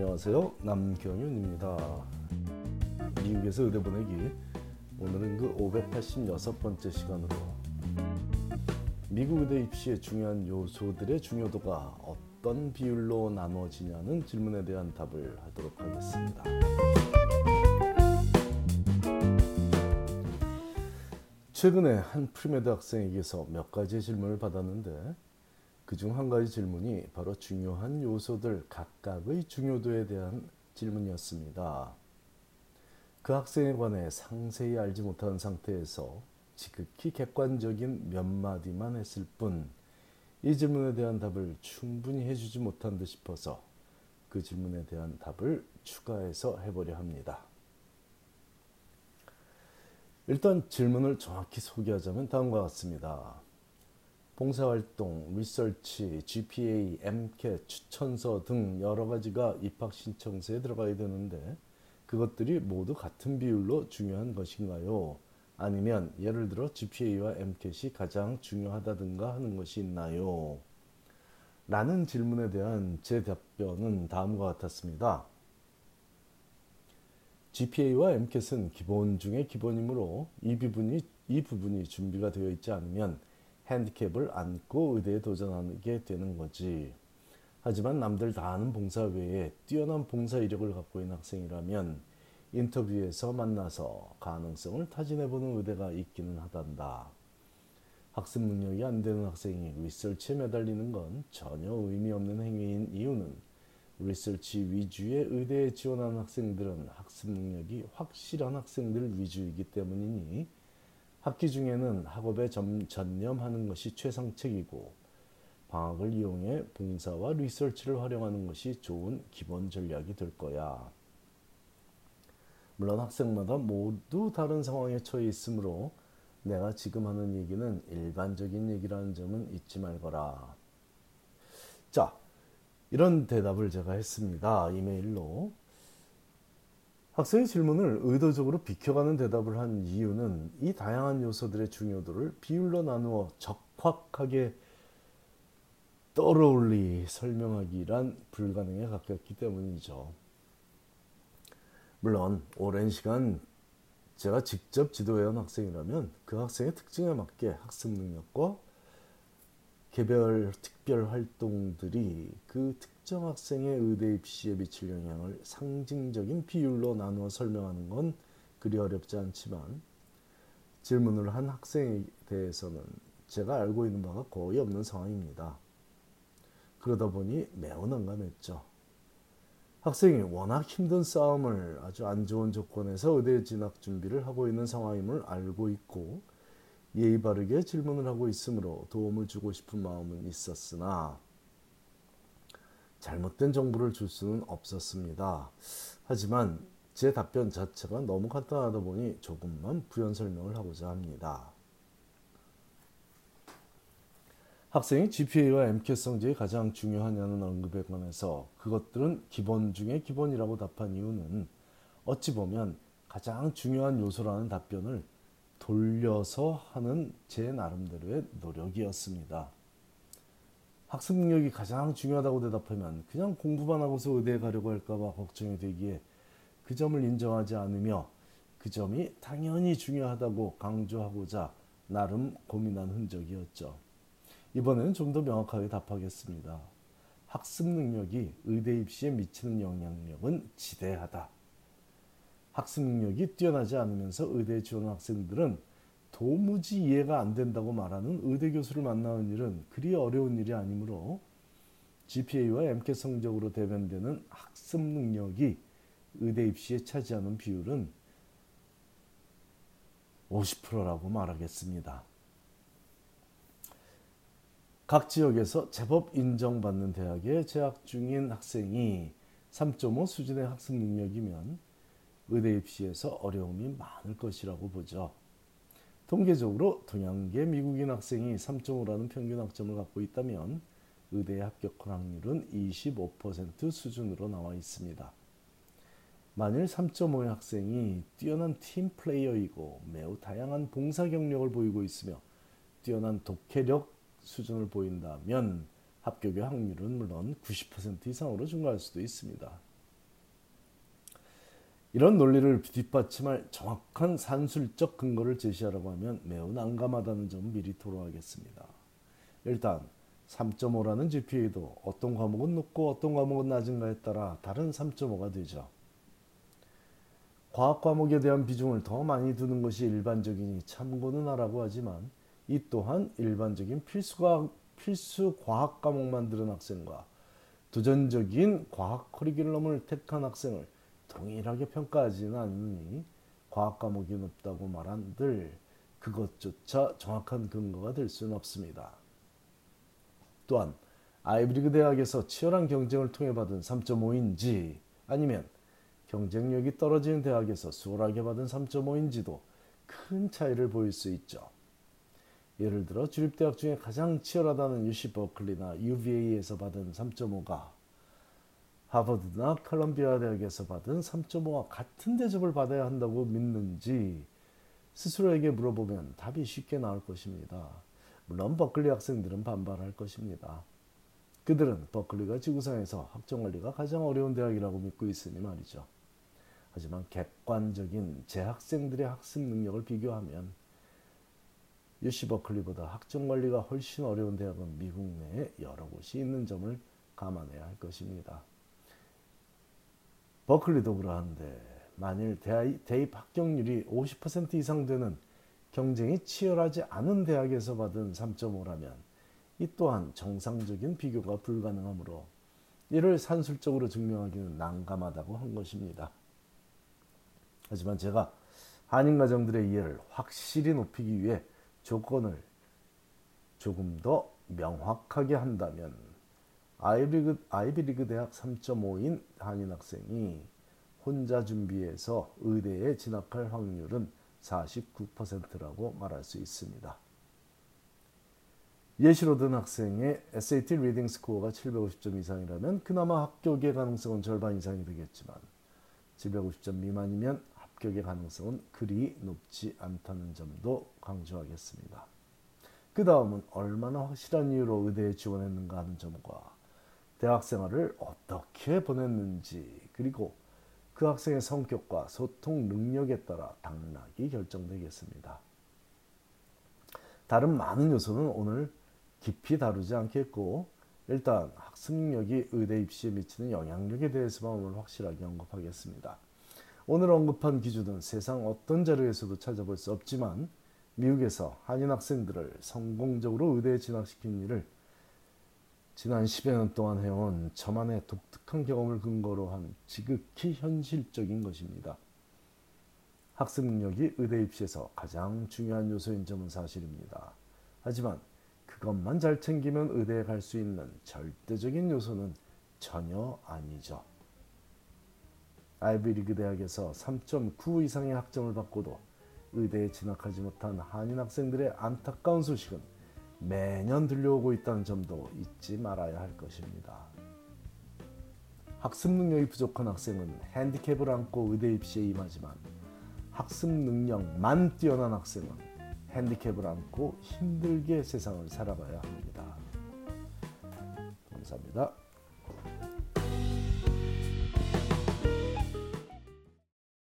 안녕하세요. 남경윤입니다. 미국에서 의대 보내기 오늘은 그 586번째 시간으로 미국 의대 입시의 중요한 요소들의 중요도가 어떤 비율로 나누어지냐는 질문에 대한 답을 하도록 하겠습니다. 최근에 한 pre-med 학생에게서 몇 가지 질문을 받았는데 그중 한 가지 질문이 바로 중요한 요소들 각각의 중요도에 대한 질문이었습니다. 그 학생에 관해 상세히 알지 못한 상태에서 지극히 객관적인 몇 마디만 했을 뿐 이 질문에 대한 답을 충분히 해주지 못한 듯 싶어서 그 질문에 대한 답을 추가해서 해보려 합니다. 일단 질문을 정확히 소개하자면 다음과 같습니다. 봉사활동, 리서치, GPA, MCAT, 추천서 등 여러 가지가 입학 신청서에 들어가야 되는데 그것들이 모두 같은 비율로 중요한 것인가요? 아니면 예를 들어 GPA와 MCAT이 가장 중요하다든가 하는 것이 있나요? 라는 질문에 대한 제 답변은 다음과 같았습니다. GPA와 MCAT은 기본 중의 기본이므로 이 부분이, 이 부분이 준비가 되어 있지 않으면 핸디캡을 안고 의대에 도전하게 되는 거지. 하지만 남들 다 아는 봉사 외에 뛰어난 봉사 이력을 갖고 있는 학생이라면 인터뷰에서 만나서 가능성을 타진해보는 의대가 있기는 하단다. 학습 능력이 안 되는 학생이 리서치에 매달리는 건 전혀 의미 없는 행위인 이유는 리서치 위주의 의대에 지원하는 학생들은 학습 능력이 확실한 학생들 위주이기 때문이니 학기 중에는 학업에 점, 전념하는 것이 최상책이고 방학을 이용해 봉사와 리서치를 활용하는 것이 좋은 기본 전략이 될 거야. 물론 학생마다 모두 다른 상황에 처해 있으므로 내가 지금 하는 얘기는 일반적인 얘기라는 점은 잊지 말거라. 자, 이런 대답을 제가 했습니다. 이메일로. 학생의 질문을 의도적으로 비켜가는 대답을 한 이유는 이 다양한 요소들의 중요도를 비율로 나누어 적확하게 떠올리 설명하기란 불가능에 가깝기 때문이죠. 물론 오랜 시간 제가 직접 지도해온 학생이라면 그 학생의 특징에 맞게 학습 능력과 개별 특별 활동들이 그 특정 학생의 의대 입시에 미칠 영향을 상징적인 비율로 나누어 설명하는 건 그리 어렵지 않지만 질문을 한 학생에 대해서는 제가 알고 있는 바가 거의 없는 상황입니다. 그러다 보니 매우 난감했죠. 학생이 워낙 힘든 싸움을 아주 안 좋은 조건에서 의대 진학 준비를 하고 있는 상황임을 알고 있고 예의 바르게 질문을 하고 있으므로 도움을 주고 싶은 마음은 있었으나 잘못된 정보를 줄 수는 없었습니다. 하지만 제 답변 자체가 너무 간단하다 보니 조금만 부연 설명을 하고자 합니다. 학생이 GPA와 MCAT 성적이 가장 중요하냐는 언급에 관해서 그것들은 기본 중에 기본이라고 답한 이유는 어찌 보면 가장 중요한 요소라는 답변을 돌려서 하는 제 나름대로의 노력이었습니다. 학습 능력이 가장 중요하다고 대답하면 그냥 공부만 하고서 의대에 가려고 할까봐 걱정이 되기에 그 점을 인정하지 않으며 그 점이 당연히 중요하다고 강조하고자 나름 고민한 흔적이었죠. 이번에는 좀 더 명확하게 답하겠습니다. 학습 능력이 의대 입시에 미치는 영향력은 지대하다. 학습 능력이 뛰어나지 않으면서 의대에 지원 학생들은 도무지 이해가 안 된다고 말하는 의대 교수를 만나는 일은 그리 어려운 일이 아니므로 GPA와 MCAT 성적으로 대변되는 학습 능력이 의대 입시에 차지하는 비율은 50%라고 말하겠습니다. 각 지역에서 제법 인정받는 대학에 재학 중인 학생이 3.5 수준의 학습 능력이면 의대 입시에서 어려움이 많을 것이라고 보죠. 통계적으로 동양계 미국인 학생이 3.5라는 평균 학점을 갖고 있다면 의대에 합격할 확률은 25% 수준으로 나와 있습니다. 만일 3.5의 학생이 뛰어난 팀 플레이어이고 매우 다양한 봉사 경력을 보이고 있으며 뛰어난 독해력 수준을 보인다면 합격의 확률은 물론 90% 이상으로 증가할 수도 있습니다. 이런 논리를 뒷받침할 정확한 산술적 근거를 제시하라고 하면 매우 난감하다는 점 미리 토로하겠습니다. 일단 3.5라는 GPA도 어떤 과목은 높고 어떤 과목은 낮은가에 따라 다른 3.5가 되죠. 과학 과목에 대한 비중을 더 많이 두는 것이 일반적이니 참고는 하라고 하지만 이 또한 일반적인 필수 과학, 필수 과학 과목만 들은 학생과 도전적인 과학 커리큘럼을 택한 학생을 동일하게 평가하지는 않으니 과학 과목이 높다고 말한들 그것조차 정확한 근거가 될 수는 없습니다. 또한 아이브리그 대학에서 치열한 경쟁을 통해 받은 3.5인지 아니면 경쟁력이 떨어지는 대학에서 수월하게 받은 3.5인지도 큰 차이를 보일 수 있죠. 예를 들어 주립대학 중에 가장 치열하다는 UC 버클리나 UVA에서 받은 3.5가 하버드나 컬럼비아 대학에서 받은 3.5와 같은 대접을 받아야 한다고 믿는지 스스로에게 물어보면 답이 쉽게 나올 것입니다. 물론 버클리 학생들은 반발할 것입니다. 그들은 버클리가 지구상에서 학점 관리가 가장 어려운 대학이라고 믿고 있으니 말이죠. 하지만 객관적인 재학생들의 학습 능력을 비교하면 UC 버클리보다 학점 관리가 훨씬 어려운 대학은 미국 내에 여러 곳이 있는 점을 감안해야 할 것입니다. 버클리도 그러한데 만일 대입 합격률이 50% 이상 되는 경쟁이 치열하지 않은 대학에서 받은 3.5라면 이 또한 정상적인 비교가 불가능하므로 이를 산술적으로 증명하기는 난감하다고 한 것입니다. 하지만 제가 한인 가정들의 이해를 확실히 높이기 위해 조건을 조금 더 명확하게 한다면 아이비리그, 아이비리그 대학 3.5인 한인 학생이 혼자 준비해서 의대에 진학할 확률은 49%라고 말할 수 있습니다. 예시로 든 학생의 SAT reading score가 750점 이상이라면 그나마 합격의 가능성은 절반 이상이 되겠지만 750점 미만이면 합격의 가능성은 그리 높지 않다는 점도 강조하겠습니다. 그 다음은 얼마나 확실한 이유로 의대에 지원했는가 하는 점과 대학 생활을 어떻게 보냈는지 그리고 그 학생의 성격과 소통 능력에 따라 당락이 결정되겠습니다. 다른 많은 요소는 오늘 깊이 다루지 않겠고 일단 학습 능력이 의대 입시에 미치는 영향력에 대해서만 오늘 확실하게 언급하겠습니다. 오늘 언급한 기준은 세상 어떤 자료에서도 찾아볼 수 없지만 미국에서 한인 학생들을 성공적으로 의대에 진학시킨 일을 지난 10여 년 동안 해온 저만의 독특한 경험을 근거로 한 지극히 현실적인 것입니다. 학습 능력이 의대 입시에서 가장 중요한 요소인 점은 사실입니다. 하지만 그것만 잘 챙기면 의대에 갈 수 있는 절대적인 요소는 전혀 아니죠. 아이비리그 대학에서 3.9 이상의 학점을 받고도 의대에 진학하지 못한 한인 학생들의 안타까운 소식은 매년 들려오고 있다는 점도 잊지 말아야 할 것입니다. 학습 능력이 부족한 학생은 핸디캡을 안고 의대 입시에 임하지만 학습 능력만 뛰어난 학생은 핸디캡을 안고 힘들게 세상을 살아가야 합니다. 감사합니다.